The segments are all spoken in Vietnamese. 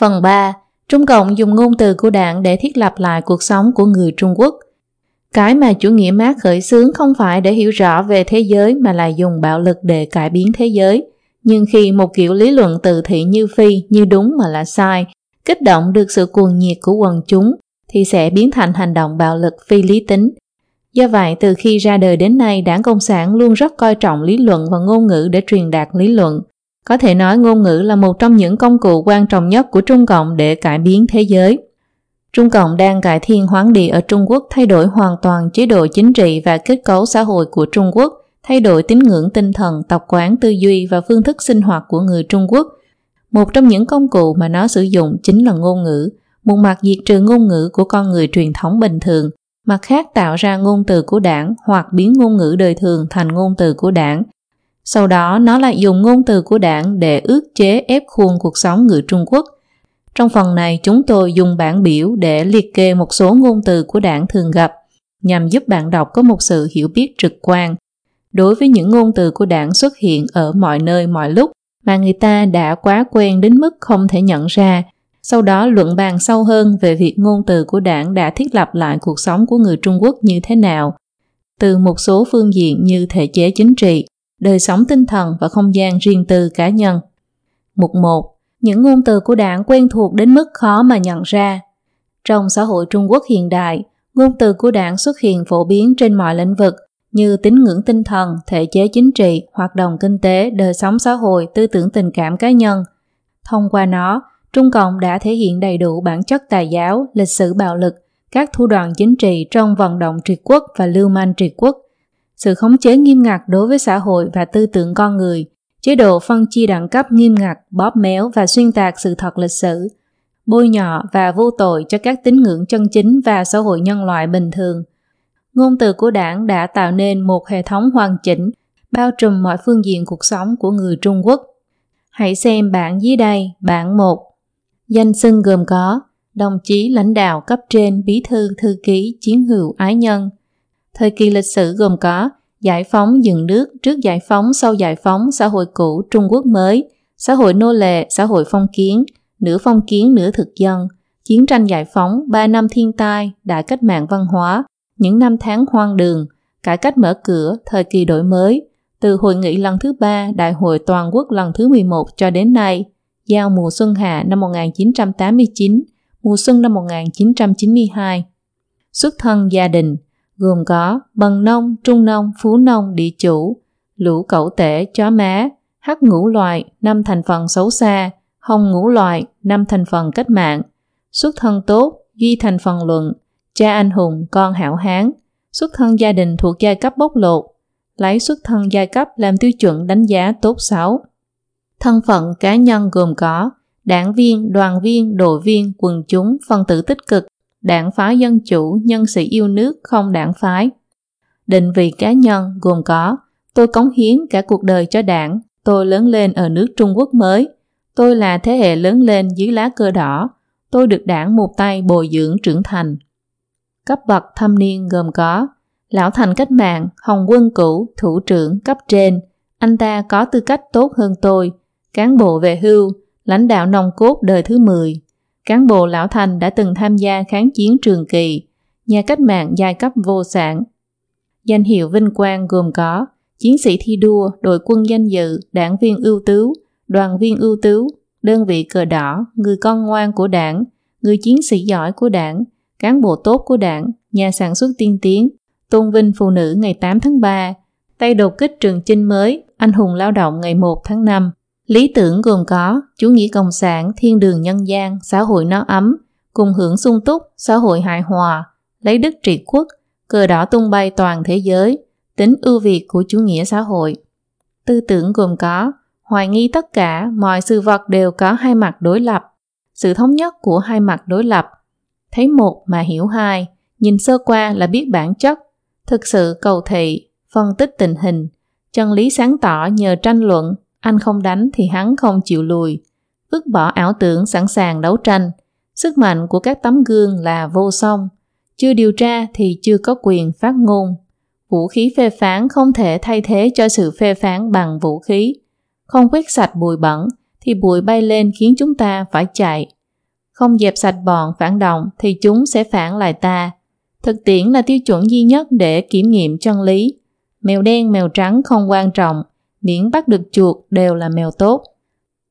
Phần 3. Trung Cộng dùng ngôn từ của đảng để thiết lập lại cuộc sống của người Trung Quốc. Cái mà chủ nghĩa Mác khởi xướng không phải để hiểu rõ về thế giới mà là dùng bạo lực để cải biến thế giới. Nhưng khi một kiểu lý luận tự thị như phi, như đúng mà là sai, kích động được sự cuồng nhiệt của quần chúng, thì sẽ biến thành hành động bạo lực phi lý tính. Do vậy, từ khi ra đời đến nay, đảng Cộng sản luôn rất coi trọng lý luận và ngôn ngữ để truyền đạt lý luận. Có thể nói ngôn ngữ là một trong những công cụ quan trọng nhất của Trung Cộng để cải biến thế giới. Trung Cộng đang cải thiên hoán địa ở Trung Quốc thay đổi hoàn toàn chế độ chính trị và kết cấu xã hội của Trung Quốc, thay đổi tín ngưỡng tinh thần, tập quán tư duy và phương thức sinh hoạt của người Trung Quốc. Một trong những công cụ mà nó sử dụng chính là ngôn ngữ, một mặt diệt trừ ngôn ngữ của con người truyền thống bình thường, mặt khác tạo ra ngôn từ của đảng hoặc biến ngôn ngữ đời thường thành ngôn từ của đảng. Sau đó nó lại dùng ngôn từ của đảng để ước chế ép khuôn cuộc sống người Trung Quốc – trong phần này chúng tôi dùng bảng biểu để liệt kê một số ngôn từ của đảng thường gặp nhằm giúp bạn đọc có một sự hiểu biết trực quan. Đối với những ngôn từ của đảng xuất hiện ở mọi nơi mọi lúc mà người ta đã quá quen đến mức không thể nhận ra sau đó luận bàn sâu hơn về việc ngôn từ của đảng đã thiết lập lại cuộc sống của người Trung Quốc như thế nào từ một số phương diện như thể chế chính trị, đời sống tinh thần và không gian riêng tư cá nhân. Mục 1 những ngôn từ của đảng quen thuộc đến mức khó mà nhận ra. Trong xã hội Trung Quốc hiện đại, ngôn từ của đảng xuất hiện phổ biến trên mọi lĩnh vực như tín ngưỡng tinh thần, thể chế chính trị, hoạt động kinh tế, đời sống xã hội, tư tưởng tình cảm cá nhân. Thông qua nó, Trung Cộng đã thể hiện đầy đủ bản chất tài giáo, lịch sử bạo lực, các thủ đoạn chính trị trong vận động triệt quốc và lưu manh triệt quốc, sự khống chế nghiêm ngặt đối với xã hội và tư tưởng con người, chế độ phân chia đẳng cấp nghiêm ngặt, bóp méo và xuyên tạc sự thật lịch sử, bôi nhọ và vô tội cho các tín ngưỡng chân chính và xã hội nhân loại bình thường. Ngôn từ của đảng đã tạo nên một hệ thống hoàn chỉnh, bao trùm mọi phương diện cuộc sống của người Trung Quốc. Hãy xem bảng dưới đây, bảng 1. Danh xưng gồm có đồng chí lãnh đạo cấp trên, bí thư, thư ký, chiến hữu, ái nhân. Thời kỳ lịch sử gồm có giải phóng dựng nước trước giải phóng sau giải phóng xã hội cũ Trung Quốc mới, xã hội nô lệ, xã hội phong kiến, nửa phong kiến nửa thực dân, chiến tranh giải phóng, ba năm thiên tai, đại cách mạng văn hóa, những năm tháng hoang đường, cải cách mở cửa, thời kỳ đổi mới, từ hội nghị lần thứ ba, đại hội toàn quốc lần thứ 11 cho đến nay, giao mùa xuân hạ năm 1989, mùa xuân năm 1992. Xuất thân gia đình, gồm có bần nông, trung nông, phú nông, địa chủ, lũ cẩu tể, chó má, hắc ngũ loại, năm thành phần xấu xa, hồng ngũ loại, năm thành phần cách mạng, xuất thân tốt, duy thành phần luận, cha anh hùng, con hảo hán, xuất thân gia đình thuộc giai cấp bốc lột, lấy xuất thân giai cấp làm tiêu chuẩn đánh giá tốt xấu. Thân phận cá nhân gồm có đảng viên, đoàn viên, đội viên, quần chúng, phân tử tích cực, đảng phái dân chủ, nhân sĩ yêu nước, không đảng phái. Định vị cá nhân gồm có tôi cống hiến cả cuộc đời cho đảng, tôi lớn lên ở nước Trung Quốc mới, tôi là thế hệ lớn lên dưới lá cờ đỏ, tôi được đảng một tay bồi dưỡng trưởng thành. Cấp bậc thâm niên gồm có Lão thành cách mạng, hồng quân cũ, thủ trưởng, cấp trên, anh ta có tư cách tốt hơn tôi, cán bộ về hưu, lãnh đạo nòng cốt đời thứ 10, Cán bộ lão thành đã từng tham gia kháng chiến trường kỳ, nhà cách mạng giai cấp vô sản. Danh hiệu vinh quang gồm có chiến sĩ thi đua, đội quân danh dự, đảng viên ưu tú, đoàn viên ưu tú, đơn vị cờ đỏ, người con ngoan của đảng, người chiến sĩ giỏi của đảng, cán bộ tốt của đảng, nhà sản xuất tiên tiến, tôn vinh phụ nữ ngày 8 tháng 3, tay đột kích trường chinh mới, anh hùng lao động ngày 1 tháng 5. Lý tưởng gồm có chủ nghĩa cộng sản, thiên đường nhân gian, xã hội no ấm, cùng hưởng sung túc, xã hội hài hòa, lấy đức trị quốc, cờ đỏ tung bay toàn thế giới, tính ưu việt của chủ nghĩa xã hội. Tư tưởng gồm có hoài nghi tất cả, mọi sự vật đều có hai mặt đối lập, sự thống nhất của hai mặt đối lập. Thấy một mà hiểu hai, nhìn sơ qua là biết bản chất, thực sự cầu thị, phân tích tình hình, chân lý sáng tỏ nhờ tranh luận, anh không đánh thì hắn không chịu lùi. Vứt bỏ ảo tưởng sẵn sàng đấu tranh. Sức mạnh của các tấm gương là vô song. Chưa điều tra thì chưa có quyền phát ngôn. Vũ khí phê phán không thể thay thế cho sự phê phán bằng vũ khí. Không quét sạch bụi bẩn thì bụi bay lên khiến chúng ta phải chạy. không dẹp sạch bọn phản động thì chúng sẽ phản lại ta. Thực tiễn là tiêu chuẩn duy nhất để kiểm nghiệm chân lý. Mèo đen mèo trắng không quan trọng, miễn bắt được chuột đều là mèo tốt.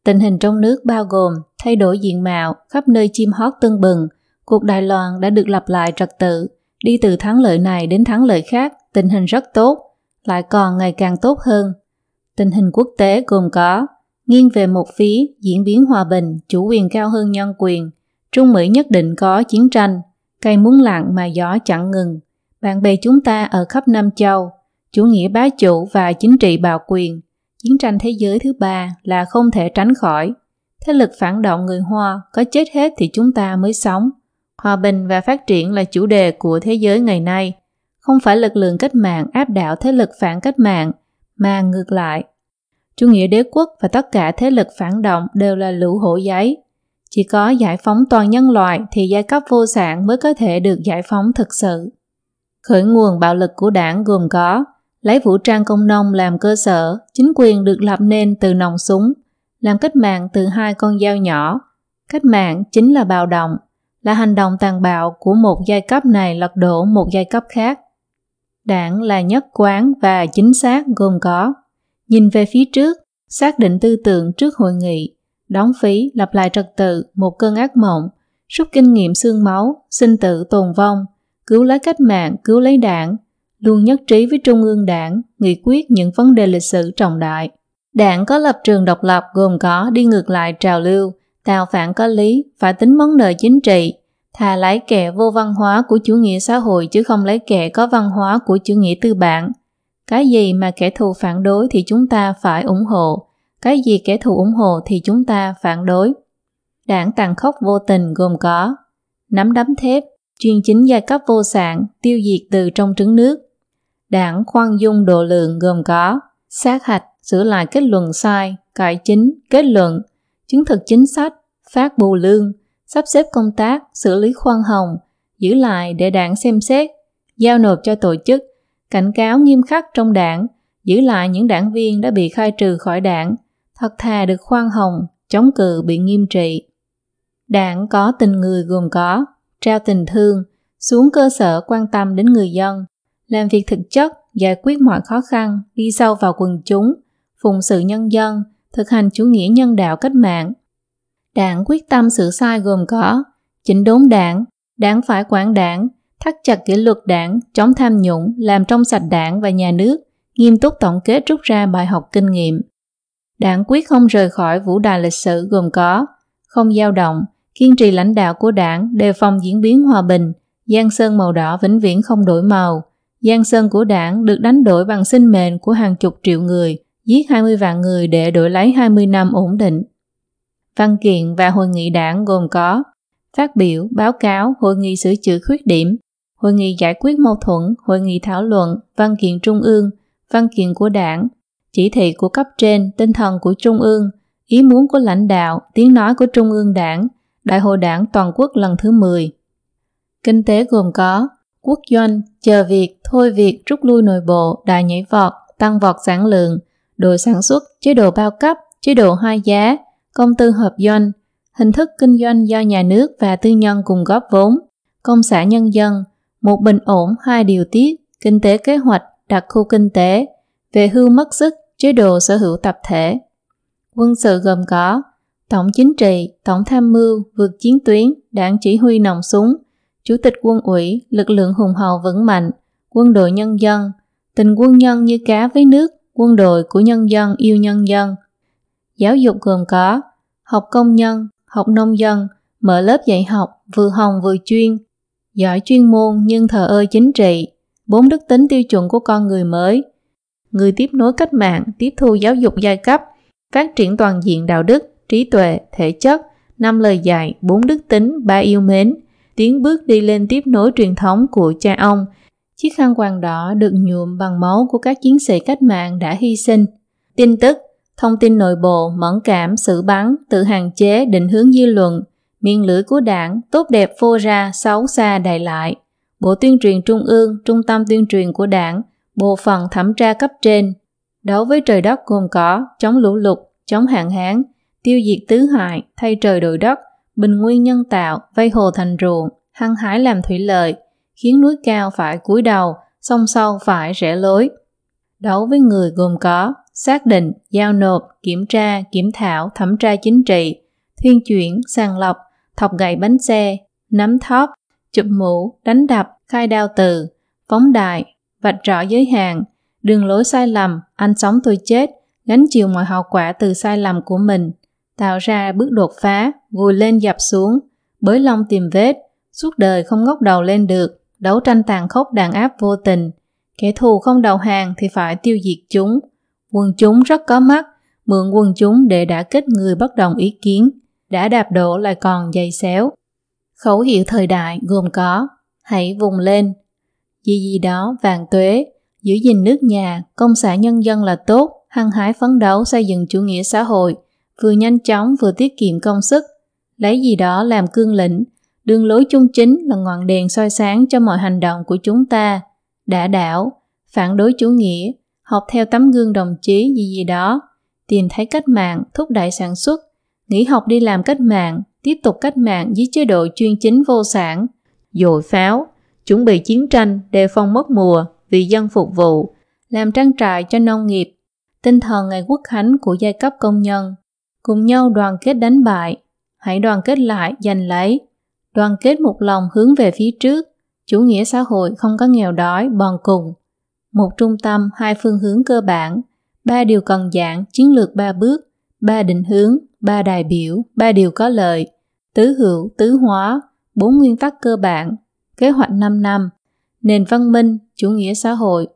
Tình hình trong nước bao gồm thay đổi diện mạo, khắp nơi chim hót tưng bừng, cuộc Đài Loan đã được lập lại trật tự, đi từ thắng lợi này đến thắng lợi khác, tình hình rất tốt, lại còn ngày càng tốt hơn. Tình hình quốc tế gồm có nghiêng về một phía diễn biến hòa bình, chủ quyền cao hơn nhân quyền, Trung Mỹ nhất định có chiến tranh, cây muốn lặng mà gió chẳng ngừng. Bạn bè chúng ta ở khắp Nam Châu, chủ nghĩa bá chủ và chính trị bạo quyền, chiến tranh thế giới thứ ba là không thể tránh khỏi. Thế lực phản động người Hoa có chết hết thì chúng ta mới sống. Hòa bình và phát triển là chủ đề của thế giới ngày nay, không phải lực lượng cách mạng áp đảo thế lực phản cách mạng, mà ngược lại. Chủ nghĩa đế quốc và tất cả thế lực phản động đều là lũ hổ giấy. Chỉ có giải phóng toàn nhân loại thì giai cấp vô sản mới có thể được giải phóng thực sự. Khởi nguồn bạo lực của đảng gồm có lấy vũ trang công nông làm cơ sở, chính quyền được lập nên từ nòng súng, làm cách mạng từ hai con dao nhỏ. Cách mạng chính là bạo động, là hành động tàn bạo của một giai cấp này lật đổ một giai cấp khác. Đảng là nhất quán và chính xác gồm có nhìn về phía trước, xác định tư tưởng trước hội nghị, đóng phí lặp lại trật tự một cơn ác mộng, rút kinh nghiệm xương máu, sinh tử tồn vong, cứu lấy cách mạng, cứu lấy đảng, luôn nhất trí với Trung ương đảng, nghị quyết những vấn đề lịch sử trọng đại. Đảng có lập trường độc lập gồm có đi ngược lại trào lưu, tạo phản có lý, phải tính món nợ chính trị, thà lấy kẻ vô văn hóa của chủ nghĩa xã hội chứ không lấy kẻ có văn hóa của chủ nghĩa tư bản. Cái gì mà kẻ thù phản đối thì chúng ta phải ủng hộ, cái gì kẻ thù ủng hộ thì chúng ta phản đối. Đảng tàn khốc vô tình gồm có nắm đấm thép, chuyên chính giai cấp vô sản, tiêu diệt từ trong trứng nước. Đảng khoan dung độ lượng gồm có sát hạch, sửa lại kết luận sai, cải chính, kết luận, chứng thực chính sách, phát bù lương, sắp xếp công tác, xử lý khoan hồng, giữ lại để đảng xem xét, giao nộp cho tổ chức, cảnh cáo nghiêm khắc trong đảng, giữ lại những đảng viên đã bị khai trừ khỏi đảng, thật thà được khoan hồng, chống cự bị nghiêm trị. Đảng có tình người gồm có trao tình thương, xuống cơ sở quan tâm đến người dân, làm việc thực chất, giải quyết mọi khó khăn, đi sâu vào quần chúng, phụng sự nhân dân, thực hành chủ nghĩa nhân đạo cách mạng. Đảng quyết tâm sửa sai gồm có chỉnh đốn đảng, đảng phải quản đảng, thắt chặt kỷ luật đảng, chống tham nhũng, làm trong sạch đảng và nhà nước, nghiêm túc tổng kết rút ra bài học kinh nghiệm. Đảng quyết không rời khỏi vũ đài lịch sử gồm có không dao động, kiên trì lãnh đạo của đảng đề phòng diễn biến hòa bình, giang sơn màu đỏ vĩnh viễn không đổi màu. Giang sơn của đảng được đánh đổi bằng sinh mệnh của hàng chục triệu người, giết 20 vạn người để đổi lấy 20 năm ổn định. Văn kiện và hội nghị đảng gồm có phát biểu, báo cáo, hội nghị sửa chữa khuyết điểm, hội nghị giải quyết mâu thuẫn, hội nghị thảo luận, văn kiện trung ương, văn kiện của đảng, chỉ thị của cấp trên, tinh thần của trung ương, ý muốn của lãnh đạo, tiếng nói của trung ương đảng, đại hội đảng toàn quốc lần thứ 10. Kinh tế gồm có quốc doanh, chờ việc, thôi việc, rút lui nội bộ, đại nhảy vọt, tăng vọt sản lượng, đội sản xuất, chế độ bao cấp, chế độ hai giá, công tư hợp doanh, hình thức kinh doanh do nhà nước và tư nhân cùng góp vốn, công xã nhân dân, một bình ổn hai điều tiết, kinh tế kế hoạch, đặc khu kinh tế, về hưu mất sức, chế độ sở hữu tập thể. Quân sự gồm có Tổng chính trị, tổng tham mưu, vượt chiến tuyến, đảng chỉ huy nòng súng, chủ tịch quân ủy, lực lượng hùng hậu vững mạnh, quân đội nhân dân, tình quân nhân như cá với nước, quân đội của nhân dân yêu nhân dân. Giáo dục gồm có học công nhân, học nông dân, mở lớp dạy học, vừa hồng vừa chuyên, giỏi chuyên môn nhưng thờ ơ chính trị, bốn đức tính tiêu chuẩn của con người mới, người tiếp nối cách mạng, tiếp thu giáo dục giai cấp, phát triển toàn diện đạo đức, trí tuệ, thể chất, năm lời dạy, bốn đức tính, ba yêu mến, tiến bước đi lên tiếp nối truyền thống của cha ông. Chiếc khăn quàng đỏ được nhuộm bằng máu của các chiến sĩ cách mạng đã hy sinh. Tin tức, thông tin nội bộ, mẫn cảm, xử bắn, tự hạn chế, định hướng dư luận, miệng lưỡi của đảng, tốt đẹp phô ra, xấu xa đại lại. Bộ tuyên truyền trung ương, trung tâm tuyên truyền của đảng, bộ phận thẩm tra cấp trên, đấu với trời đất gồm có chống lũ lụt, chống hạn hán, tiêu diệt tứ hại, thay trời đổi đất, bình nguyên nhân tạo, vây hồ thành ruộng, hăng hái làm thủy lợi, khiến núi cao phải cúi đầu, sông sâu phải rẽ lối. Đấu với người gồm có xác định, giao nộp, kiểm tra, kiểm thảo, thẩm tra chính trị, thuyên chuyển, sàng lọc, thọc gậy bánh xe, nắm thóp, chụp mũ, đánh đập, khai đao từ, phóng đại, vạch rõ giới hạn, đường lối sai lầm, anh sống tôi chết, gánh chịu mọi hậu quả từ sai lầm của mình, tạo ra bước đột phá, vùi lên dập xuống, bới lông tìm vết, suốt đời không ngóc đầu lên được, đấu tranh tàn khốc đàn áp vô tình. Kẻ thù không đầu hàng thì phải tiêu diệt chúng. Quân chúng rất có mắt, mượn quân chúng để đã kích người bất đồng ý kiến, đã đạp đổ lại còn dày xéo. Khẩu hiệu thời đại gồm có Hãy vùng lên, gì gì đó vàng tuế, giữ gìn nước nhà, công xã nhân dân là tốt, hăng hái phấn đấu xây dựng chủ nghĩa xã hội, vừa nhanh chóng vừa tiết kiệm công sức, lấy gì đó làm cương lĩnh, đường lối chung chính là ngọn đèn soi sáng cho mọi hành động của chúng ta, đã đảo, phản đối chủ nghĩa, học theo tấm gương đồng chí gì gì đó, tìm thấy cách mạng, thúc đẩy sản xuất, nghỉ học đi làm cách mạng, tiếp tục cách mạng dưới chế độ chuyên chính vô sản, dội pháo, chuẩn bị chiến tranh, đề phòng mất mùa, vì dân phục vụ, làm trang trại cho nông nghiệp, tinh thần ngày quốc khánh của giai cấp công nhân, cùng nhau đoàn kết đánh bại, hãy đoàn kết lại giành lấy, đoàn kết một lòng hướng về phía trước, chủ nghĩa xã hội không có nghèo đói, bòn cùng, một trung tâm, hai phương hướng cơ bản, ba điều cần dạng, chiến lược ba bước, ba định hướng, ba đại biểu, ba điều có lợi, tứ hữu, tứ hóa, bốn nguyên tắc cơ bản, kế hoạch 5 năm, nền văn minh, chủ nghĩa xã hội,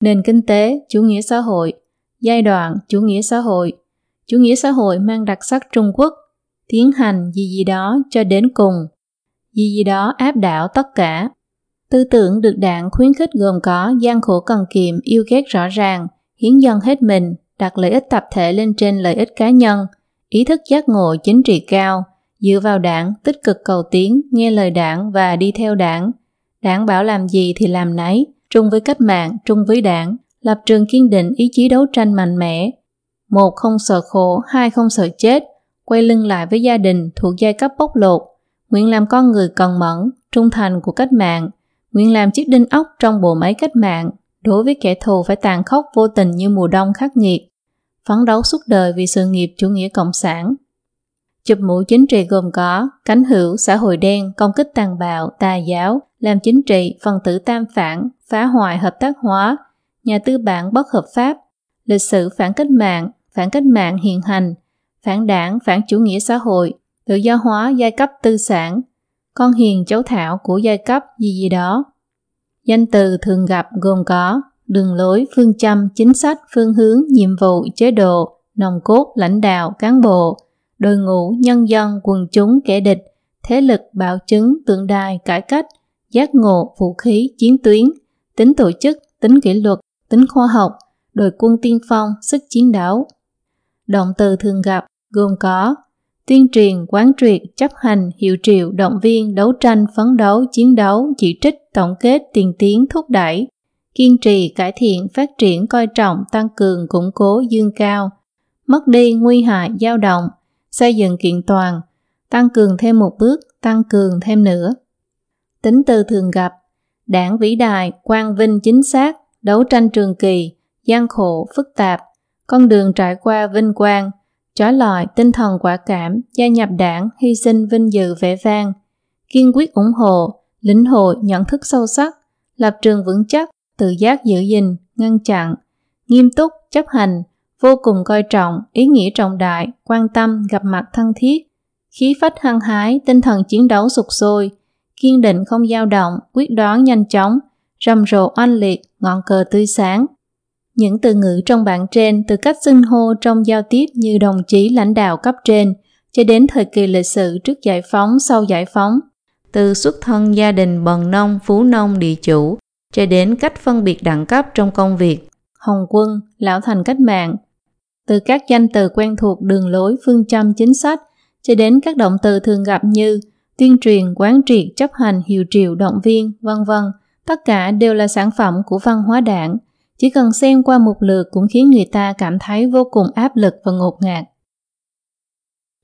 nền kinh tế, chủ nghĩa xã hội, giai đoạn, chủ nghĩa xã hội, chủ nghĩa xã hội mang đặc sắc Trung Quốc, tiến hành gì gì đó cho đến cùng, gì gì đó áp đảo tất cả. Tư tưởng được đảng khuyến khích gồm có gian khổ cần kiệm, yêu ghét rõ ràng, hiến dân hết mình, đặt lợi ích tập thể lên trên lợi ích cá nhân, ý thức giác ngộ chính trị cao, dựa vào đảng, tích cực cầu tiến, nghe lời đảng và đi theo đảng. Đảng bảo làm gì thì làm nấy, trung với cách mạng, trung với đảng, lập trường kiên định ý chí đấu tranh mạnh mẽ. Một không sợ khổ, hai không sợ chết, quay lưng lại với gia đình thuộc giai cấp bóc lột, nguyện làm con người cần mẫn, trung thành của cách mạng, nguyện làm chiếc đinh ốc trong bộ máy cách mạng, đối với kẻ thù phải tàn khốc vô tình như mùa đông khắc nghiệt, phấn đấu suốt đời vì sự nghiệp chủ nghĩa cộng sản. Chụp mũ chính trị gồm có cánh hữu, xã hội đen, công kích tàn bạo, tà giáo, làm chính trị, phần tử tam phản, phá hoại hợp tác hóa, nhà tư bản bất hợp pháp, lịch sử phản cách mạng, phản cách mạng hiện hành, phản đảng, phản chủ nghĩa xã hội, tự do hóa giai cấp tư sản, con hiền cháu thảo của giai cấp gì gì đó. Danh từ thường gặp gồm có đường lối, phương châm, chính sách, phương hướng, nhiệm vụ, chế độ, nòng cốt, lãnh đạo, cán bộ, đội ngũ, nhân dân, quần chúng, kẻ địch, thế lực, bảo chứng, tượng đài, cải cách, giác ngộ, vũ khí, chiến tuyến, tính tổ chức, tính kỷ luật, tính khoa học, đội quân tiên phong, sức chiến đấu. Động từ thường gặp gồm có tuyên truyền, quán triệt, chấp hành, hiệu triệu, động viên, đấu tranh, phấn đấu, chiến đấu, chỉ trích, tổng kết, tiền tiến, thúc đẩy, kiên trì, cải thiện, phát triển, coi trọng, tăng cường, củng cố, dương cao, mất đi, nguy hại, dao động, xây dựng kiện toàn, tăng cường thêm một bước, tăng cường thêm nữa. Tính từ thường gặp, đảng vĩ đại, quang vinh chính xác, đấu tranh trường kỳ, gian khổ, phức tạp, con đường trải qua vinh quang, trói lọi tinh thần quả cảm, gia nhập đảng, hy sinh vinh dự vẻ vang, kiên quyết ủng hộ, lĩnh hội nhận thức sâu sắc, lập trường vững chắc, tự giác giữ gìn, ngăn chặn, nghiêm túc, chấp hành, vô cùng coi trọng, ý nghĩa trọng đại, quan tâm, gặp mặt thân thiết, khí phách hăng hái, tinh thần chiến đấu sục sôi, kiên định không dao động, quyết đoán nhanh chóng, rầm rộ oanh liệt, ngọn cờ tươi sáng. Những từ ngữ trong bản trên từ cách xưng hô trong giao tiếp như đồng chí lãnh đạo cấp trên cho đến thời kỳ lịch sử trước giải phóng sau giải phóng, từ xuất thân gia đình bần nông, phú nông, địa chủ, cho đến cách phân biệt đẳng cấp trong công việc, hồng quân, lão thành cách mạng, từ các danh từ quen thuộc đường lối phương châm chính sách cho đến các động từ thường gặp như tuyên truyền, quán triệt, chấp hành, hiệu triệu, động viên, vân vân, tất cả đều là sản phẩm của văn hóa đảng. Chỉ cần xem qua một lượt cũng khiến người ta cảm thấy vô cùng áp lực và ngột ngạt.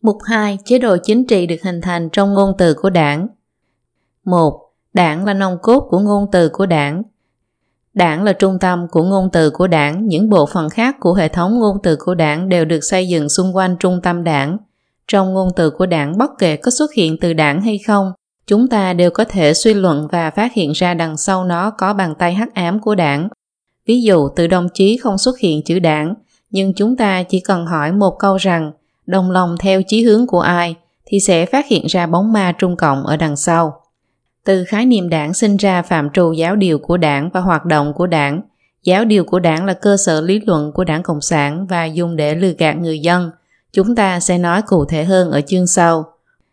Mục 2. Chế độ chính trị được hình thành trong ngôn từ của đảng 1. Đảng là nòng cốt của ngôn từ của đảng. Đảng là trung tâm của ngôn từ của đảng, những bộ phận khác của hệ thống ngôn từ của đảng đều được xây dựng xung quanh trung tâm đảng. Trong ngôn từ của đảng bất kể có xuất hiện từ đảng hay không, chúng ta đều có thể suy luận và phát hiện ra đằng sau nó có bàn tay hắc ám của đảng. Ví dụ từ đồng chí không xuất hiện chữ đảng, nhưng chúng ta chỉ cần hỏi một câu rằng đồng lòng theo chí hướng của ai thì sẽ phát hiện ra bóng ma trung cộng ở đằng sau. Từ khái niệm đảng sinh ra phạm trù giáo điều của đảng và hoạt động của đảng. Giáo điều của đảng là cơ sở lý luận của đảng Cộng sản và dùng để lừa gạt người dân. Chúng ta sẽ nói cụ thể hơn ở chương sau.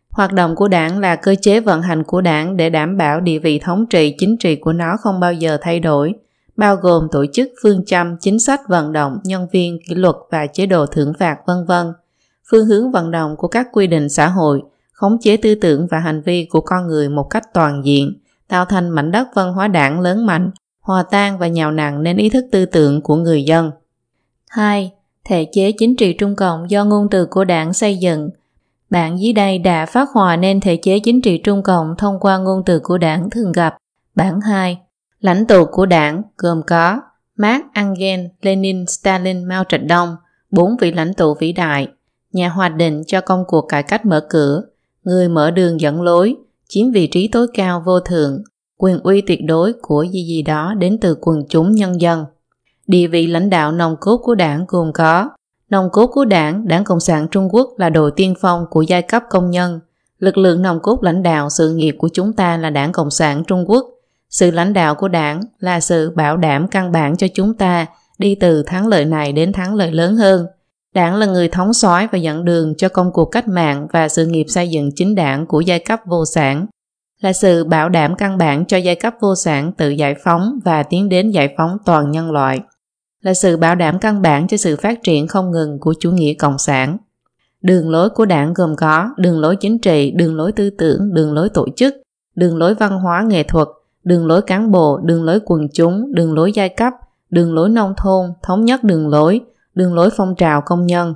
Hoạt động của đảng là cơ chế vận hành của đảng để đảm bảo địa vị thống trị chính trị của nó không bao giờ thay đổi, bao gồm tổ chức, phương châm, chính sách vận động, nhân viên, kỷ luật và chế độ thưởng phạt vân vân. Phương hướng vận động của các quy định xã hội, khống chế tư tưởng và hành vi của con người một cách toàn diện, tạo thành mảnh đất văn hóa đảng lớn mạnh, hòa tan và nhào nặng nên ý thức tư tưởng của người dân. 2. Thể chế chính trị Trung Cộng do ngôn từ của đảng xây dựng. Bạn dưới đây đã phát hòa nên thể chế chính trị Trung Cộng thông qua ngôn từ của đảng thường gặp. Bản 2. Lãnh tụ của đảng gồm có Mark Engel, Lenin, Stalin, Mao Trạch Đông, bốn vị lãnh tụ vĩ đại, nhà hoạch định cho công cuộc cải cách mở cửa, người mở đường dẫn lối, chiếm vị trí tối cao vô thượng, quyền uy tuyệt đối của gì gì đó đến từ quần chúng nhân dân. Địa vị lãnh đạo nòng cốt của đảng gồm có Nòng cốt của đảng, Đảng Cộng sản Trung Quốc là đội tiên phong của giai cấp công nhân. Lực lượng nòng cốt lãnh đạo sự nghiệp của chúng ta là Đảng Cộng sản Trung Quốc. Sự lãnh đạo của đảng là sự bảo đảm căn bản cho chúng ta đi từ thắng lợi này đến thắng lợi lớn hơn. Đảng là người thống soái và dẫn đường cho công cuộc cách mạng và sự nghiệp xây dựng chính đảng của giai cấp vô sản, là sự bảo đảm căn bản cho giai cấp vô sản tự giải phóng và tiến đến giải phóng toàn nhân loại, là sự bảo đảm căn bản cho sự phát triển không ngừng của chủ nghĩa cộng sản. Đường lối của đảng gồm có đường lối chính trị, đường lối tư tưởng, đường lối tổ chức, đường lối văn hóa nghệ thuật, đường lối cán bộ, đường lối quần chúng, đường lối giai cấp, đường lối nông thôn, thống nhất đường lối, đường lối phong trào công nhân.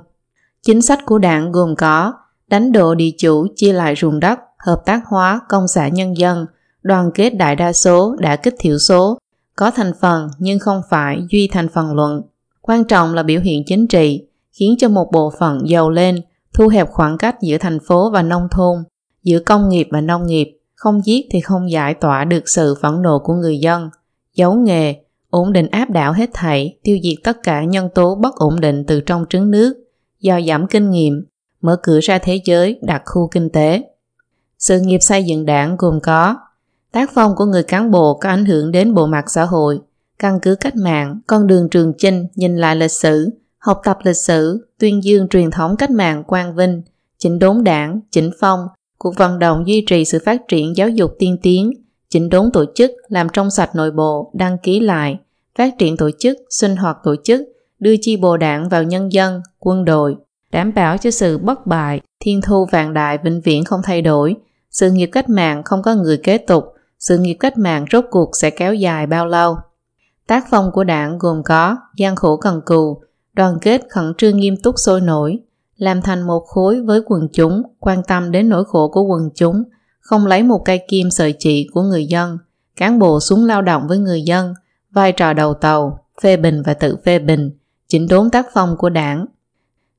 Chính sách của đảng gồm có đánh độ địa chủ chia lại ruộng đất, hợp tác hóa công xã nhân dân, đoàn kết đại đa số đã kích thiểu số, có thành phần nhưng không phải duy thành phần luận. Quan trọng là biểu hiện chính trị, khiến cho một bộ phận giàu lên, thu hẹp khoảng cách giữa thành phố và nông thôn, giữa công nghiệp và nông nghiệp, không giết thì không giải tỏa được sự phẫn nộ của người dân. Giấu nghề, ổn định áp đảo hết thảy, tiêu diệt tất cả nhân tố bất ổn định từ trong trứng nước, do giảm kinh nghiệm, mở cửa ra thế giới, đặt khu kinh tế. Sự nghiệp xây dựng đảng gồm có tác phong của người cán bộ có ảnh hưởng đến bộ mặt xã hội, căn cứ cách mạng, con đường trường chinh, nhìn lại lịch sử, học tập lịch sử, tuyên dương truyền thống cách mạng quang vinh, chỉnh đốn đảng, chỉnh phong, cuộc vận động duy trì sự phát triển giáo dục tiên tiến, chỉnh đốn tổ chức, làm trong sạch nội bộ, đăng ký lại, phát triển tổ chức, sinh hoạt tổ chức, đưa chi bộ đảng vào nhân dân, quân đội, đảm bảo cho sự bất bại, thiên thu vạn đại vĩnh viễn không thay đổi, sự nghiệp cách mạng không có người kế tục, sự nghiệp cách mạng rốt cuộc sẽ kéo dài bao lâu. Tác phong của đảng gồm có gian khổ cần cù, đoàn kết khẩn trương nghiêm túc sôi nổi, làm thành một khối với quần chúng, quan tâm đến nỗi khổ của quần chúng, không lấy một cây kim sợi chỉ của người dân, cán bộ xuống lao động với người dân, vai trò đầu tàu, phê bình và tự phê bình, chỉnh đốn tác phong của đảng.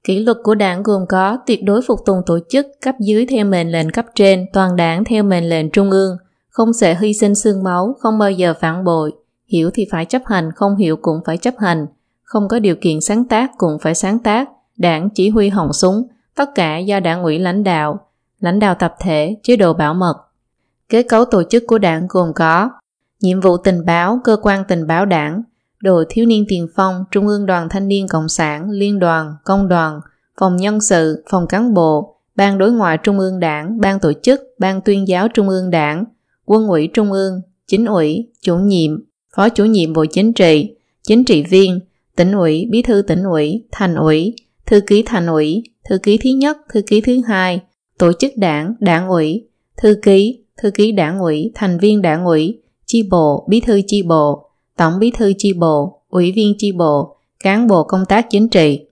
Kỷ luật của đảng gồm có tuyệt đối phục tùng tổ chức cấp dưới theo mệnh lệnh cấp trên, toàn đảng theo mệnh lệnh trung ương, không sẽ hy sinh xương máu, không bao giờ phản bội, hiểu thì phải chấp hành, không hiểu cũng phải chấp hành, không có điều kiện sáng tác cũng phải sáng tác, đảng chỉ huy hồng súng, tất cả do đảng ủy lãnh đạo, lãnh đạo tập thể, chế độ bảo mật. Kết cấu tổ chức của đảng gồm có nhiệm vụ tình báo, cơ quan tình báo đảng, đội thiếu niên tiền phong, Trung ương đoàn thanh niên Cộng sản, liên đoàn, công đoàn, phòng nhân sự, phòng cán bộ, ban đối ngoại Trung ương đảng, ban tổ chức, ban tuyên giáo Trung ương đảng, quân ủy Trung ương, chính ủy, chủ nhiệm, phó chủ nhiệm bộ chính trị, chính trị viên, tỉnh ủy, bí thư tỉnh ủy, thành ủy, thư ký thành ủy, thư ký thứ nhất, thư ký thứ hai, tổ chức đảng, đảng ủy, thư ký, thư ký đảng ủy, thành viên đảng ủy, chi bộ, bí thư chi bộ, tổng bí thư chi bộ, ủy viên chi bộ, cán bộ công tác chính trị.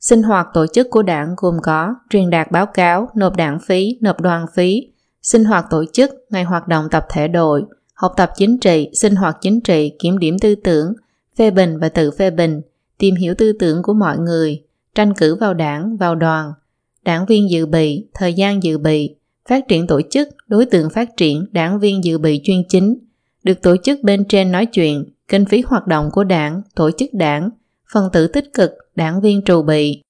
Sinh hoạt tổ chức của đảng gồm có truyền đạt báo cáo, nộp đảng phí, nộp đoàn phí, sinh hoạt tổ chức, ngày hoạt động tập thể đội, học tập chính trị, sinh hoạt chính trị, kiểm điểm tư tưởng, phê bình và tự phê bình, tìm hiểu tư tưởng của mọi người, tranh cử vào đảng, vào đoàn, đảng viên dự bị, thời gian dự bị, phát triển tổ chức, đối tượng phát triển, đảng viên dự bị chuyên chính, được tổ chức bên trên nói chuyện, kinh phí hoạt động của đảng, tổ chức đảng, phần tử tích cực, đảng viên trù bị,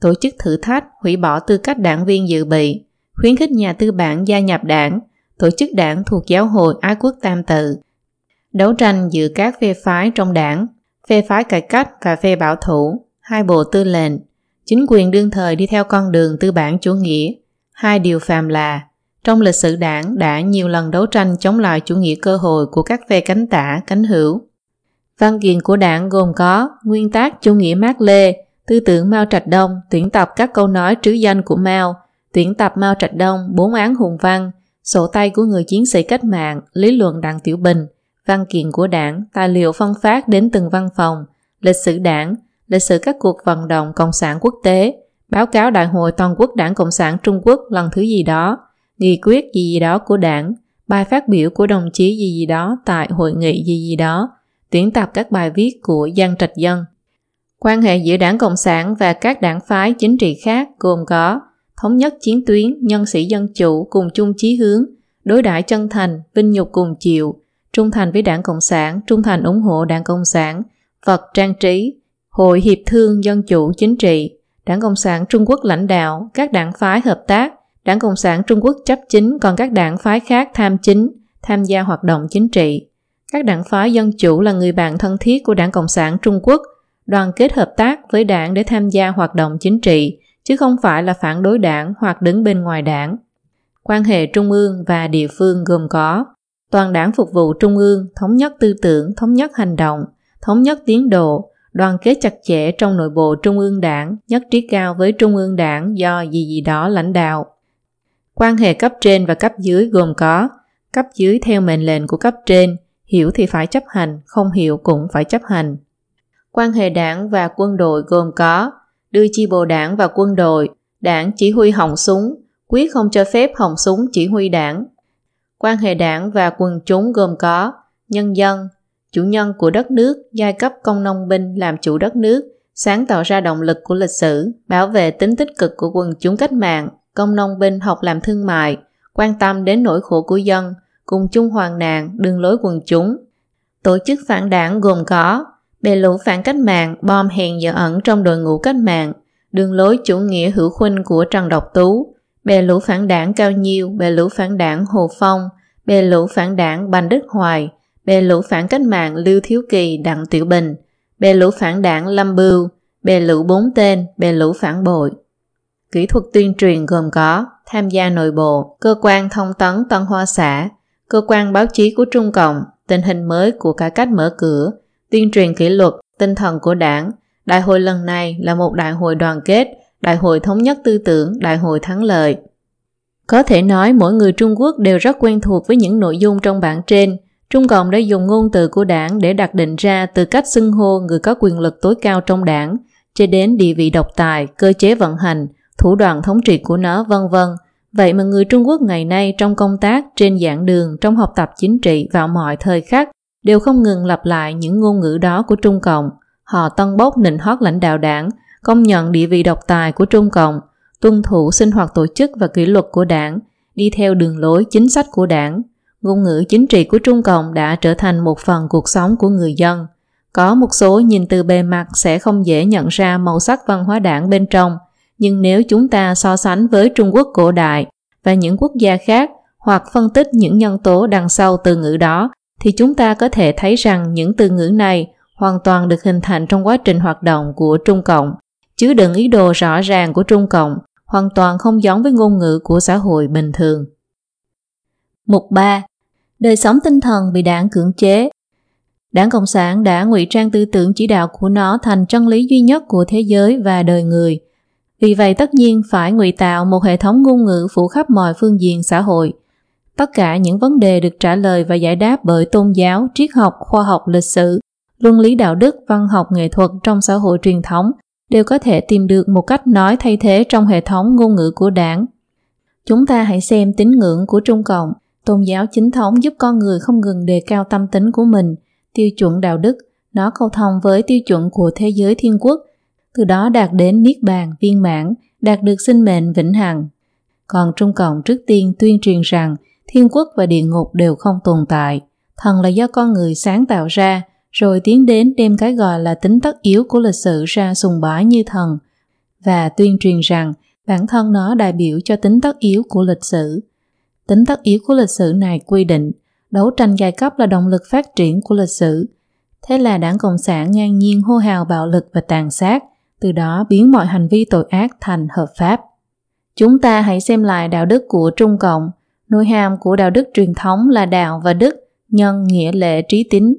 tổ chức thử thách, hủy bỏ tư cách đảng viên dự bị, khuyến khích nhà tư bản gia nhập đảng, tổ chức đảng thuộc giáo hội ái quốc tam tự, đấu tranh giữa các phe phái trong đảng, phe phái cải cách và phe bảo thủ, hai bộ tư lệnh, chính quyền đương thời đi theo con đường tư bản chủ nghĩa. Hai điều phàm là, trong lịch sử đảng đã nhiều lần đấu tranh chống lại chủ nghĩa cơ hội của các phe cánh tả, cánh hữu. Văn kiện của đảng gồm có nguyên tắc chủ nghĩa Mác Lê, tư tưởng Mao Trạch Đông, tuyển tập các câu nói trứ danh của Mao, tuyển tập Mao Trạch Đông, bốn án hùng văn, sổ tay của người chiến sĩ cách mạng, lý luận Đặng Tiểu Bình, văn kiện của đảng, tài liệu phân phát đến từng văn phòng, lịch sử đảng, lịch sử các cuộc vận động Cộng sản quốc tế, báo cáo Đại hội Toàn quốc Đảng Cộng sản Trung Quốc lần thứ gì đó, nghị quyết gì gì đó của đảng, bài phát biểu của đồng chí gì gì đó tại hội nghị gì gì đó, tuyển tập các bài viết của Giang Trạch Dân. Quan hệ giữa đảng Cộng sản và các đảng phái chính trị khác gồm có thống nhất chiến tuyến, nhân sĩ dân chủ cùng chung chí hướng, đối đãi chân thành, vinh nhục cùng chịu, trung thành với đảng Cộng sản, trung thành ủng hộ đảng Cộng sản, vật trang trí, Hội Hiệp Thương Dân Chủ Chính trị, Đảng Cộng sản Trung Quốc lãnh đạo, các đảng phái hợp tác, Đảng Cộng sản Trung Quốc chấp chính còn các đảng phái khác tham chính, tham gia hoạt động chính trị. Các đảng phái dân chủ là người bạn thân thiết của Đảng Cộng sản Trung Quốc, đoàn kết hợp tác với đảng để tham gia hoạt động chính trị, chứ không phải là phản đối đảng hoặc đứng bên ngoài đảng. Quan hệ trung ương và địa phương gồm có toàn đảng phục vụ trung ương, thống nhất tư tưởng, thống nhất hành động, thống nhất tiến độ, đoàn kết chặt chẽ trong nội bộ trung ương đảng, nhất trí cao với trung ương đảng do gì gì đó lãnh đạo. Quan hệ cấp trên và cấp dưới gồm có cấp dưới theo mệnh lệnh của cấp trên, hiểu thì phải chấp hành, không hiểu cũng phải chấp hành. Quan hệ đảng và quân đội gồm có đưa chi bộ đảng và quân đội, đảng chỉ huy hỏng súng, quyết không cho phép hỏng súng chỉ huy đảng. Quan hệ đảng và quần chúng gồm có nhân dân, chủ nhân của đất nước, giai cấp công nông binh làm chủ đất nước, sáng tạo ra động lực của lịch sử, bảo vệ tính tích cực của quần chúng cách mạng, công nông binh học làm thương mại, quan tâm đến nỗi khổ của dân, cùng chung hoàn nạn, đường lối quần chúng. Tổ chức phản đảng gồm có bè lũ phản cách mạng, bom hèn dở ẩn trong đội ngũ cách mạng, đường lối chủ nghĩa hữu khuynh của Trần Độc Tú, bè lũ phản đảng Cao Nhiêu, bè lũ phản đảng Hồ Phong, bè lũ phản đảng Bành Đức Hoài, bè lũ phản cách mạng Lưu Thiếu Kỳ Đặng Tiểu Bình, bè lũ phản đảng Lâm Bưu, bè lũ bốn tên, bè lũ phản bội. Kỹ thuật tuyên truyền gồm có tham gia nội bộ, cơ quan thông tấn Tân Hoa xã, cơ quan báo chí của Trung Cộng, tình hình mới của cải cách mở cửa, tuyên truyền kỷ luật, tinh thần của đảng. Đại hội lần này là một đại hội đoàn kết, đại hội thống nhất tư tưởng, đại hội thắng lợi. Có thể nói mỗi người Trung Quốc đều rất quen thuộc với những nội dung trong bản trên. Trung Cộng đã dùng ngôn từ của đảng để đặt định ra từ cách xưng hô người có quyền lực tối cao trong đảng, cho đến địa vị độc tài, cơ chế vận hành, thủ đoạn thống trị của nó vân vân. Vậy mà người Trung Quốc ngày nay trong công tác, trên giảng đường, trong học tập chính trị vào mọi thời khắc đều không ngừng lặp lại những ngôn ngữ đó của Trung Cộng. Họ tân bốc nịnh hót lãnh đạo đảng, công nhận địa vị độc tài của Trung Cộng, tuân thủ sinh hoạt tổ chức và kỷ luật của đảng, đi theo đường lối chính sách của đảng. Ngôn ngữ chính trị của Trung Cộng đã trở thành một phần cuộc sống của người dân. Có một số nhìn từ bề mặt sẽ không dễ nhận ra màu sắc văn hóa đảng bên trong, nhưng nếu chúng ta so sánh với Trung Quốc cổ đại và những quốc gia khác hoặc phân tích những nhân tố đằng sau từ ngữ đó thì chúng ta có thể thấy rằng những từ ngữ này hoàn toàn được hình thành trong quá trình hoạt động của Trung Cộng, Chứ đựng ý đồ rõ ràng của Trung Cộng, hoàn toàn không giống với ngôn ngữ của xã hội bình thường. Mục 3. Đời sống tinh thần bị đảng cưỡng chế Đảng Cộng sản đã ngụy trang tư tưởng chỉ đạo của nó thành chân lý duy nhất của thế giới và đời người. Vì vậy tất nhiên phải ngụy tạo một hệ thống ngôn ngữ phủ khắp mọi phương diện xã hội, Tất cả những vấn đề được trả lời và giải đáp bởi tôn giáo, triết học, khoa học, lịch sử, luân lý đạo đức, văn học, nghệ thuật trong xã hội truyền thống đều có thể tìm được một cách nói thay thế trong hệ thống ngôn ngữ của đảng. Chúng ta hãy xem tín ngưỡng của Trung Cộng, tôn giáo chính thống giúp con người không ngừng đề cao tâm tính của mình, tiêu chuẩn đạo đức, nó cầu thông với tiêu chuẩn của thế giới thiên quốc, từ đó đạt đến niết bàn viên mãn, đạt được sinh mệnh vĩnh hằng. Còn Trung Cộng trước tiên tuyên truyền rằng thiên quốc và địa ngục đều không tồn tại, thần là do con người sáng tạo ra, rồi tiến đến đem cái gọi là tính tất yếu của lịch sử ra sùng bái như thần, và tuyên truyền rằng bản thân nó đại biểu cho tính tất yếu của lịch sử. Tính tất yếu của lịch sử này quy định đấu tranh giai cấp là động lực phát triển của lịch sử. Thế là đảng Cộng sản ngang nhiên hô hào bạo lực và tàn sát, từ đó biến mọi hành vi tội ác thành hợp pháp. Chúng ta hãy xem lại đạo đức của Trung Cộng. Nội hàm của đạo đức truyền thống là đạo và đức, nhân, nghĩa lệ, trí tín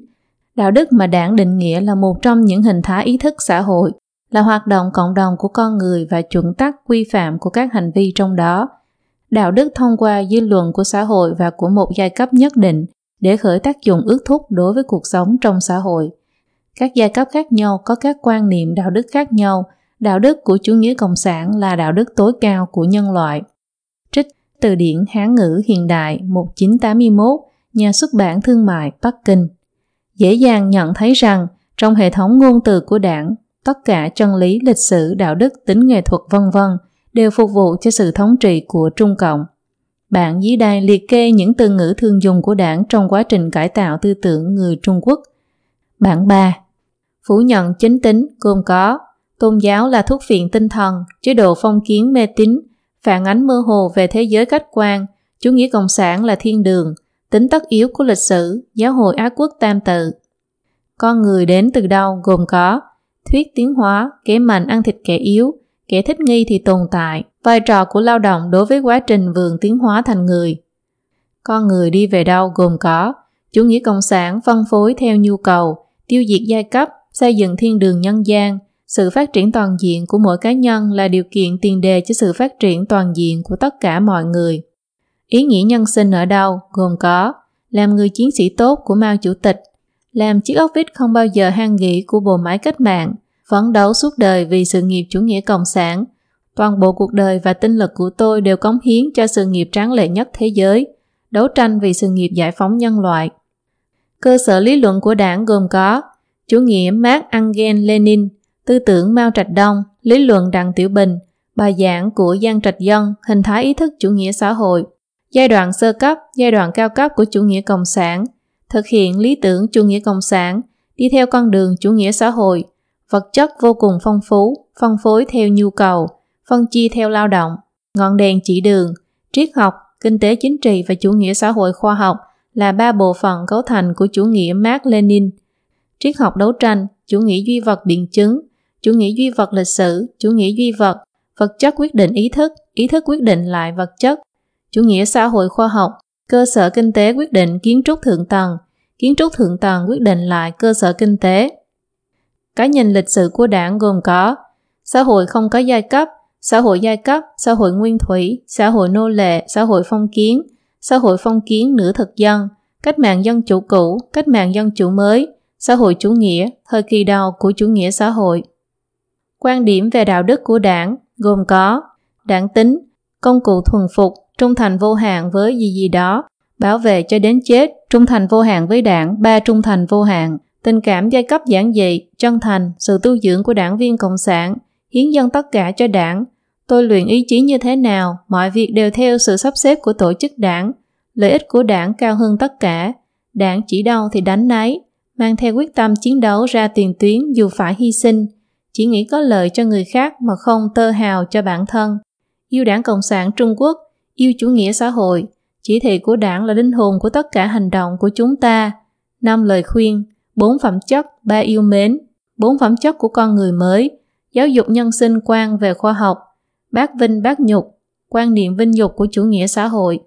Đạo đức mà đảng định nghĩa là một trong những hình thái ý thức xã hội, là hoạt động cộng đồng của con người và chuẩn tắc quy phạm của các hành vi trong đó. Đạo đức thông qua dư luận của xã hội và của một giai cấp nhất định để khởi tác dụng ước thúc đối với cuộc sống trong xã hội. Các giai cấp khác nhau có các quan niệm đạo đức khác nhau, đạo đức của chủ nghĩa cộng sản là đạo đức tối cao của nhân loại. Trích từ điển Hán ngữ hiện đại 1981, nhà xuất bản thương mại Bắc Kinh. Dễ dàng nhận thấy rằng trong hệ thống ngôn từ của đảng, tất cả chân lý lịch sử, đạo đức, tính nghệ thuật vân vân đều phục vụ cho sự thống trị của Trung Cộng. Bạn dưới đây liệt kê những từ ngữ thường dùng của đảng trong quá trình cải tạo tư tưởng người Trung Quốc. Bản 3. Phủ nhận chính tính gồm có tôn giáo là thuốc phiện tinh thần, chế độ phong kiến mê tín, phản ánh mơ hồ về thế giới khách quan, chủ nghĩa cộng sản là thiên đường, tính tất yếu của lịch sử, giáo hội Á quốc tam tự. Con người đến từ đâu gồm có thuyết tiến hóa, kẻ mạnh ăn thịt kẻ yếu, kẻ thích nghi thì tồn tại, vai trò của lao động đối với quá trình vườn tiến hóa thành người. Con người đi về đâu gồm có chủ nghĩa cộng sản phân phối theo nhu cầu, tiêu diệt giai cấp, xây dựng thiên đường nhân gian, sự phát triển toàn diện của mỗi cá nhân là điều kiện tiền đề cho sự phát triển toàn diện của tất cả mọi người. Ý nghĩa nhân sinh ở đâu gồm có làm người chiến sĩ tốt của Mao Chủ tịch, làm chiếc ốc vít không bao giờ hang nghỉ của bộ máy cách mạng, phấn đấu suốt đời vì sự nghiệp chủ nghĩa cộng sản. Toàn bộ cuộc đời và tinh lực của tôi đều cống hiến cho sự nghiệp tráng lệ nhất thế giới, đấu tranh vì sự nghiệp giải phóng nhân loại. Cơ sở lý luận của đảng gồm có chủ nghĩa Mark Angel Lenin, tư tưởng Mao Trạch Đông, lý luận Đặng Tiểu Bình, bài giảng của Giang Trạch Dân, hình thái ý thức chủ nghĩa xã hội, giai đoạn sơ cấp, giai đoạn cao cấp của chủ nghĩa cộng sản, thực hiện lý tưởng chủ nghĩa cộng sản, đi theo con đường chủ nghĩa xã hội, vật chất vô cùng phong phú, phân phối theo nhu cầu, phân chia theo lao động, ngọn đèn chỉ đường, triết học, kinh tế chính trị và chủ nghĩa xã hội khoa học là ba bộ phận cấu thành của chủ nghĩa Mark Lenin. Triết học đấu tranh, chủ nghĩa duy vật biện chứng, chủ nghĩa duy vật lịch sử, chủ nghĩa duy vật, vật chất quyết định ý thức, ý thức quyết định lại vật chất, chủ nghĩa xã hội khoa học, cơ sở kinh tế quyết định kiến trúc thượng tầng, kiến trúc thượng tầng quyết định lại cơ sở kinh tế. Cái nhìn lịch sử của đảng gồm có xã hội không có giai cấp, xã hội giai cấp, xã hội nguyên thủy, xã hội nô lệ, xã hội phong kiến, xã hội phong kiến nửa thực dân, cách mạng dân chủ cũ, cách mạng dân chủ mới, xã hội chủ nghĩa, thời kỳ đầu của chủ nghĩa xã hội. Quan điểm về đạo đức của đảng gồm có đảng tính, công cụ thuần phục, trung thành vô hạn với gì gì đó, bảo vệ cho đến chết, trung thành vô hạn với đảng, ba trung thành vô hạn, tình cảm giai cấp giản dị, chân thành, sự tu dưỡng của đảng viên Cộng sản, hiến dân tất cả cho đảng. Tôi luyện ý chí như thế nào, mọi việc đều theo sự sắp xếp của tổ chức đảng. Lợi ích của đảng cao hơn tất cả. Đảng chỉ đâu thì đánh nấy, mang theo quyết tâm chiến đấu ra tiền tuyến dù phải hy sinh, chỉ nghĩ có lợi cho người khác mà không tơ hào cho bản thân. Yêu đảng Cộng sản Trung Quốc, yêu chủ nghĩa xã hội, chỉ thị của đảng là linh hồn của tất cả hành động của chúng ta. Năm lời khuyên, bốn phẩm chất, ba yêu mến, bốn phẩm chất của con người mới, giáo dục nhân sinh quan về khoa học, bác vinh bác nhục, quan niệm vinh dục của chủ nghĩa xã hội.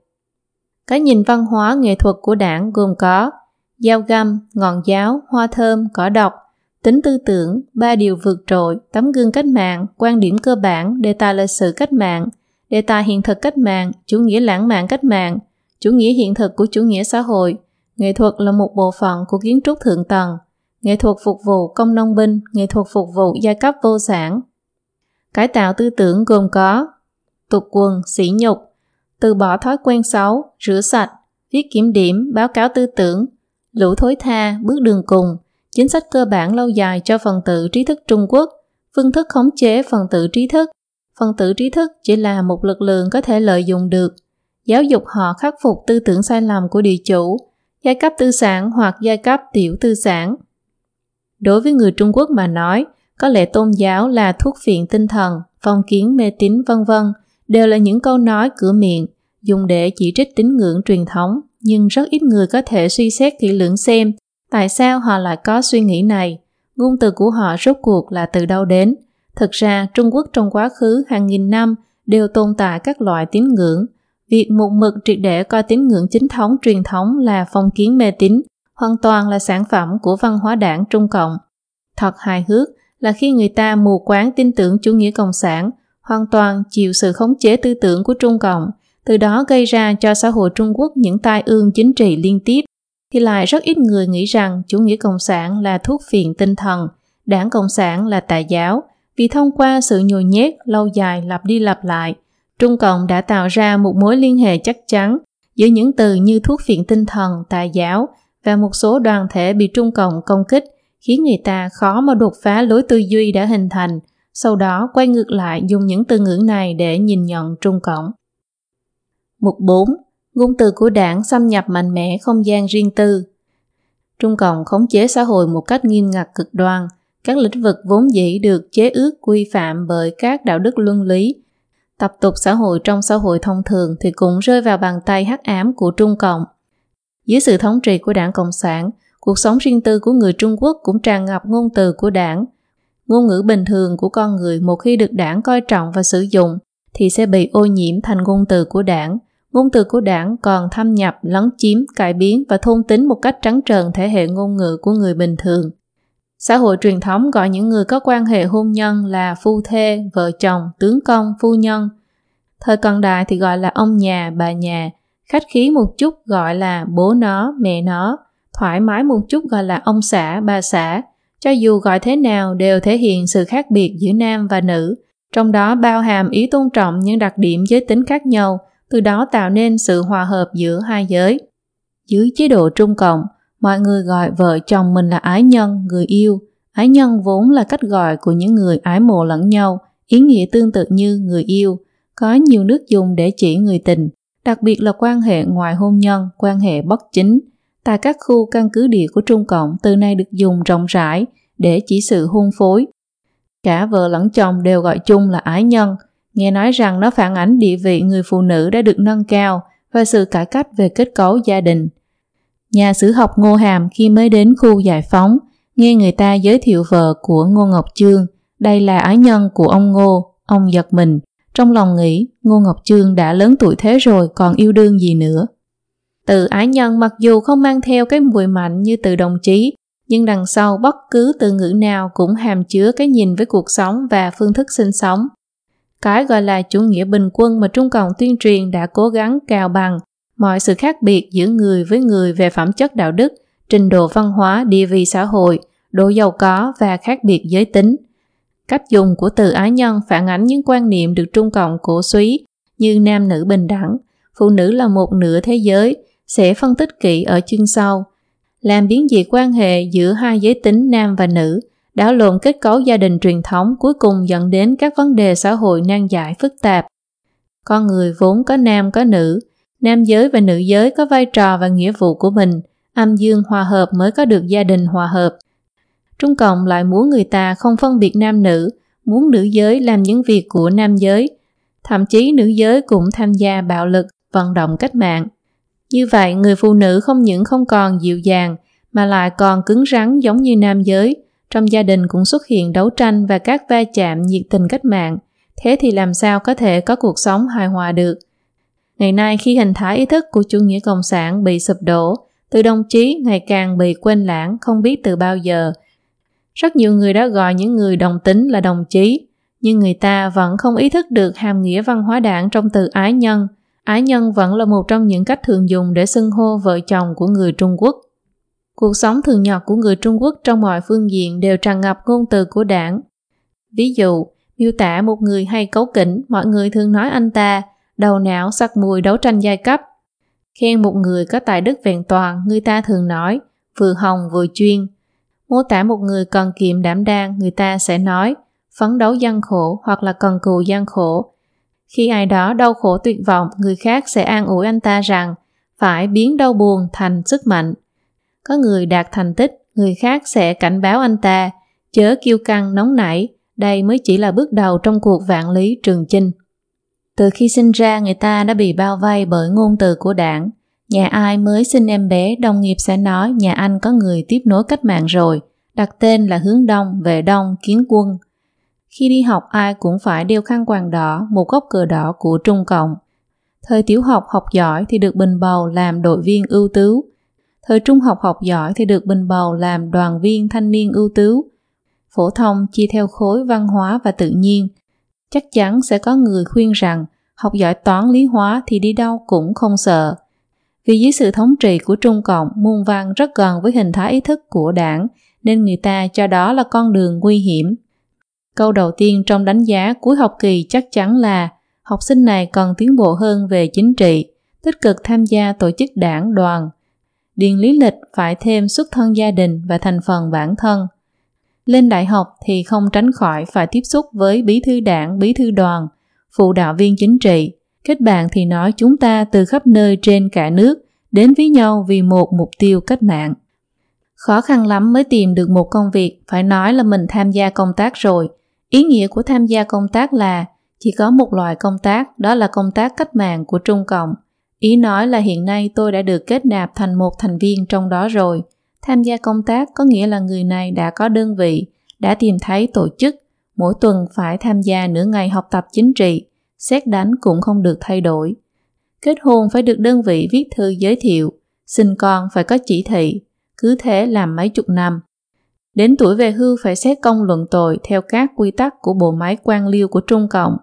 Cái nhìn văn hóa nghệ thuật của đảng gồm có dao găm, ngọn giáo, hoa thơm, cỏ độc, tính tư tưởng, ba điều vượt trội, tấm gương cách mạng, quan điểm cơ bản, đề tài lịch sử cách mạng, đề tài hiện thực cách mạng, chủ nghĩa lãng mạn cách mạng, chủ nghĩa hiện thực của chủ nghĩa xã hội, nghệ thuật là một bộ phận của kiến trúc thượng tầng, nghệ thuật phục vụ công nông binh, nghệ thuật phục vụ giai cấp vô sản, Cải tạo tư tưởng gồm có tục quần, sỉ nhục, từ bỏ thói quen xấu, rửa sạch, viết kiểm điểm, báo cáo tư tưởng, lũ thối tha, bước đường cùng, chính sách cơ bản lâu dài cho phần tử trí thức Trung Quốc, phương thức khống chế phần tử trí thức. Phần tử trí thức chỉ là một lực lượng có thể lợi dụng được, giáo dục họ khắc phục tư tưởng sai lầm của địa chủ, giai cấp tư sản hoặc giai cấp tiểu tư sản. Đối với người Trung Quốc mà nói, có lẽ tôn giáo là thuốc phiện tinh thần, phong kiến mê tín vân vân đều là những câu nói cửa miệng dùng để chỉ trích tín ngưỡng truyền thống, nhưng rất ít người có thể suy xét kỹ lưỡng xem tại sao họ lại có suy nghĩ này, ngôn từ của họ rốt cuộc là từ đâu đến. Thực ra, Trung Quốc trong quá khứ hàng nghìn năm đều tồn tại các loại tín ngưỡng. Việc một mực triệt để coi tín ngưỡng chính thống truyền thống là phong kiến mê tín, hoàn toàn là sản phẩm của văn hóa đảng Trung Cộng. Thật hài hước là khi người ta mù quáng tin tưởng chủ nghĩa cộng sản, hoàn toàn chịu sự khống chế tư tưởng của Trung Cộng, từ đó gây ra cho xã hội Trung Quốc những tai ương chính trị liên tiếp, thì lại rất ít người nghĩ rằng chủ nghĩa cộng sản là thuốc phiện tinh thần, đảng cộng sản là tà giáo, vì thông qua sự nhồi nhét lâu dài lặp đi lặp lại, Trung Cộng đã tạo ra một mối liên hệ chắc chắn giữa những từ như thuốc phiện tinh thần, tà giáo và một số đoàn thể bị Trung Cộng công kích khiến người ta khó mà đột phá lối tư duy đã hình thành, sau đó quay ngược lại dùng những từ ngữ này để nhìn nhận Trung Cộng. Mục 4. Ngôn từ của đảng xâm nhập mạnh mẽ không gian riêng tư. Trung Cộng khống chế xã hội một cách nghiêm ngặt cực đoan, các lĩnh vực vốn dĩ được chế ước quy phạm bởi các đạo đức luân lý. Tập tục xã hội trong xã hội thông thường thì cũng rơi vào bàn tay hắc ám của Trung Cộng. Dưới sự thống trị của đảng Cộng sản, cuộc sống riêng tư của người Trung Quốc cũng tràn ngập ngôn từ của đảng. Ngôn ngữ bình thường của con người một khi được đảng coi trọng và sử dụng thì sẽ bị ô nhiễm thành ngôn từ của đảng. Ngôn từ của đảng còn thâm nhập, lấn chiếm, cải biến và thôn tính một cách trắng trợn thể hệ ngôn ngữ của người bình thường. Xã hội truyền thống gọi những người có quan hệ hôn nhân là phu thê, vợ chồng, tướng công, phu nhân. Thời cận đại thì gọi là ông nhà, bà nhà, khách khí một chút gọi là bố nó, mẹ nó, thoải mái một chút gọi là ông xã, bà xã. Cho dù gọi thế nào đều thể hiện sự khác biệt giữa nam và nữ, trong đó bao hàm ý tôn trọng những đặc điểm giới tính khác nhau, từ đó tạo nên sự hòa hợp giữa hai giới. Dưới chế độ Trung Cộng, mọi người gọi vợ chồng mình là ái nhân, người yêu. Ái nhân vốn là cách gọi của những người ái mộ lẫn nhau, ý nghĩa tương tự như người yêu. Có nhiều nước dùng để chỉ người tình, đặc biệt là quan hệ ngoài hôn nhân, quan hệ bất chính. Tại các khu căn cứ địa của Trung Cộng, từ nay được dùng rộng rãi để chỉ sự hôn phối. Cả vợ lẫn chồng đều gọi chung là ái nhân, nghe nói rằng nó phản ánh địa vị người phụ nữ đã được nâng cao và sự cải cách về kết cấu gia đình. Nhà sử học Ngô Hàm khi mới đến khu giải phóng, nghe người ta giới thiệu vợ của Ngô Ngọc Trương, đây là ái nhân của ông Ngô, ông giật mình, trong lòng nghĩ Ngô Ngọc Trương đã lớn tuổi thế rồi còn yêu đương gì nữa. Từ ái nhân mặc dù không mang theo cái mùi mạnh như từ đồng chí, nhưng đằng sau bất cứ từ ngữ nào cũng hàm chứa cái nhìn với cuộc sống và phương thức sinh sống. Cái gọi là chủ nghĩa bình quân mà Trung Cộng tuyên truyền đã cố gắng cào bằng mọi sự khác biệt giữa người với người về phẩm chất đạo đức, trình độ văn hóa, địa vị xã hội, độ giàu có và khác biệt giới tính. Cách dùng của từ ái nhân phản ánh những quan niệm được Trung Cộng cổ suý như nam nữ bình đẳng, phụ nữ là một nửa thế giới, sẽ phân tích kỹ ở chương sau. Làm biến dị quan hệ giữa hai giới tính nam và nữ, đảo lộn kết cấu gia đình truyền thống cuối cùng dẫn đến các vấn đề xã hội nan giải phức tạp. Con người vốn có nam có nữ, nam giới và nữ giới có vai trò và nghĩa vụ của mình, âm dương hòa hợp mới có được gia đình hòa hợp. Trung Cộng lại muốn người ta không phân biệt nam nữ, muốn nữ giới làm những việc của nam giới, thậm chí nữ giới cũng tham gia bạo lực, vận động cách mạng. Như vậy, người phụ nữ không những không còn dịu dàng, mà lại còn cứng rắn giống như nam giới. Trong gia đình cũng xuất hiện đấu tranh và các va chạm nhiệt tình cách mạng. Thế thì làm sao có thể có cuộc sống hài hòa được? Ngày nay khi hình thái ý thức của chủ nghĩa cộng sản bị sụp đổ, từ đồng chí ngày càng bị quên lãng không biết từ bao giờ. Rất nhiều người đã gọi những người đồng tính là đồng chí, nhưng người ta vẫn không ý thức được hàm nghĩa văn hóa đảng trong từ ái nhân. Ái nhân vẫn là một trong những cách thường dùng để xưng hô vợ chồng của người Trung Quốc. Cuộc sống thường nhật của người Trung Quốc trong mọi phương diện đều tràn ngập ngôn từ của đảng. Ví dụ, Miêu tả một người hay cấu kỉnh, mọi người thường nói anh ta đầu não sắc mùi đấu tranh giai cấp. Khen một người có tài đức vẹn toàn, người ta thường nói vừa hồng vừa chuyên. Mô tả một người cần kiệm đảm đang, người ta sẽ nói phấn đấu gian khổ hoặc là cần cù gian khổ. Khi ai đó đau khổ tuyệt vọng, người khác sẽ an ủi anh ta rằng phải biến đau buồn thành sức mạnh. Có người đạt thành tích, người khác sẽ cảnh báo anh ta chớ kiêu căng nóng nảy, đây mới chỉ là bước đầu trong cuộc vạn lý trường chinh. Từ khi sinh ra người ta đã bị bao vây bởi ngôn từ của đảng. Nhà ai mới sinh em bé, đồng nghiệp sẽ nói nhà anh có người tiếp nối cách mạng rồi, đặt tên là hướng đông, về đông, kiến quân. Khi đi học ai cũng phải đeo khăn quàng đỏ, một góc cờ đỏ của Trung Cộng. Thời tiểu học học giỏi thì được bình bầu làm đội viên ưu tú. Thời trung học học giỏi thì được bình bầu làm đoàn viên thanh niên ưu tú. Phổ thông chia theo khối văn hóa và tự nhiên, chắc chắn sẽ có người khuyên rằng học giỏi toán lý hóa thì đi đâu cũng không sợ. Vì dưới sự thống trị của Trung Cộng, muôn văn rất gần với hình thái ý thức của đảng, nên người ta cho đó là con đường nguy hiểm. Câu đầu tiên trong đánh giá cuối học kỳ chắc chắn là học sinh này cần tiến bộ hơn về chính trị, tích cực tham gia tổ chức đảng đoàn. Điền lý lịch phải thêm xuất thân gia đình và thành phần bản thân. Lên đại học thì không tránh khỏi phải tiếp xúc với bí thư đảng, bí thư đoàn, phụ đạo viên chính trị. Kết bạn thì nói chúng ta từ khắp nơi trên cả nước đến với nhau vì một mục tiêu cách mạng. Khó khăn lắm mới tìm được một công việc, phải nói là mình tham gia công tác rồi. Ý nghĩa của tham gia công tác là chỉ có một loại công tác, đó là công tác cách mạng của Trung Cộng. Ý nói là hiện nay tôi đã được kết nạp thành một thành viên trong đó rồi. Tham gia công tác có nghĩa là người này đã có đơn vị, đã tìm thấy tổ chức, mỗi tuần phải tham gia nửa ngày học tập chính trị, xét đánh cũng không được thay đổi. Kết hôn phải được đơn vị viết thư giới thiệu, sinh con phải có chỉ thị, cứ thế làm mấy chục năm. Đến tuổi về hưu phải xét công luận tội theo các quy tắc của bộ máy quan liêu của Trung Cộng.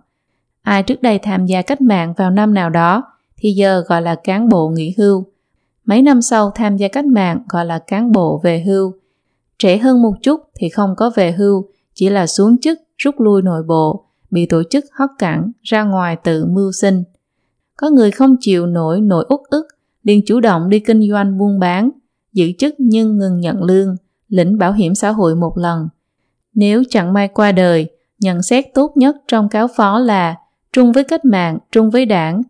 Ai trước đây tham gia cách mạng vào năm nào đó thì giờ gọi là cán bộ nghỉ hưu. Mấy năm sau tham gia cách mạng gọi là cán bộ về hưu. Trẻ hơn một chút thì không có về hưu, chỉ là xuống chức, rút lui nội bộ, bị tổ chức hất cẳng, ra ngoài tự mưu sinh. Có người không chịu nổi nỗi uất ức, liền chủ động đi kinh doanh buôn bán, giữ chức nhưng ngừng nhận lương, lĩnh bảo hiểm xã hội một lần. Nếu chẳng may qua đời, nhận xét tốt nhất trong cáo phó là trung với cách mạng, trung với đảng.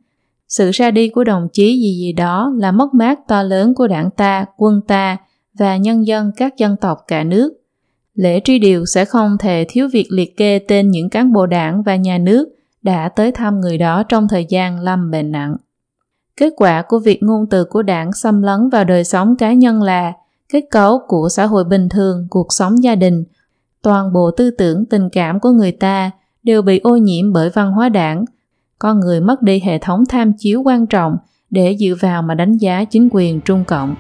Sự ra đi của đồng chí gì gì đó là mất mát to lớn của đảng ta, quân ta và nhân dân các dân tộc cả nước. Lễ truy điệu sẽ không thể thiếu việc liệt kê tên những cán bộ đảng và nhà nước đã tới thăm người đó trong thời gian lâm bệnh nặng. Kết quả của việc ngôn từ của đảng xâm lấn vào đời sống cá nhân là kết cấu của xã hội bình thường, cuộc sống gia đình, toàn bộ tư tưởng tình cảm của người ta đều bị ô nhiễm bởi văn hóa đảng. Con người mất đi hệ thống tham chiếu quan trọng để dựa vào mà đánh giá chính quyền Trung Cộng.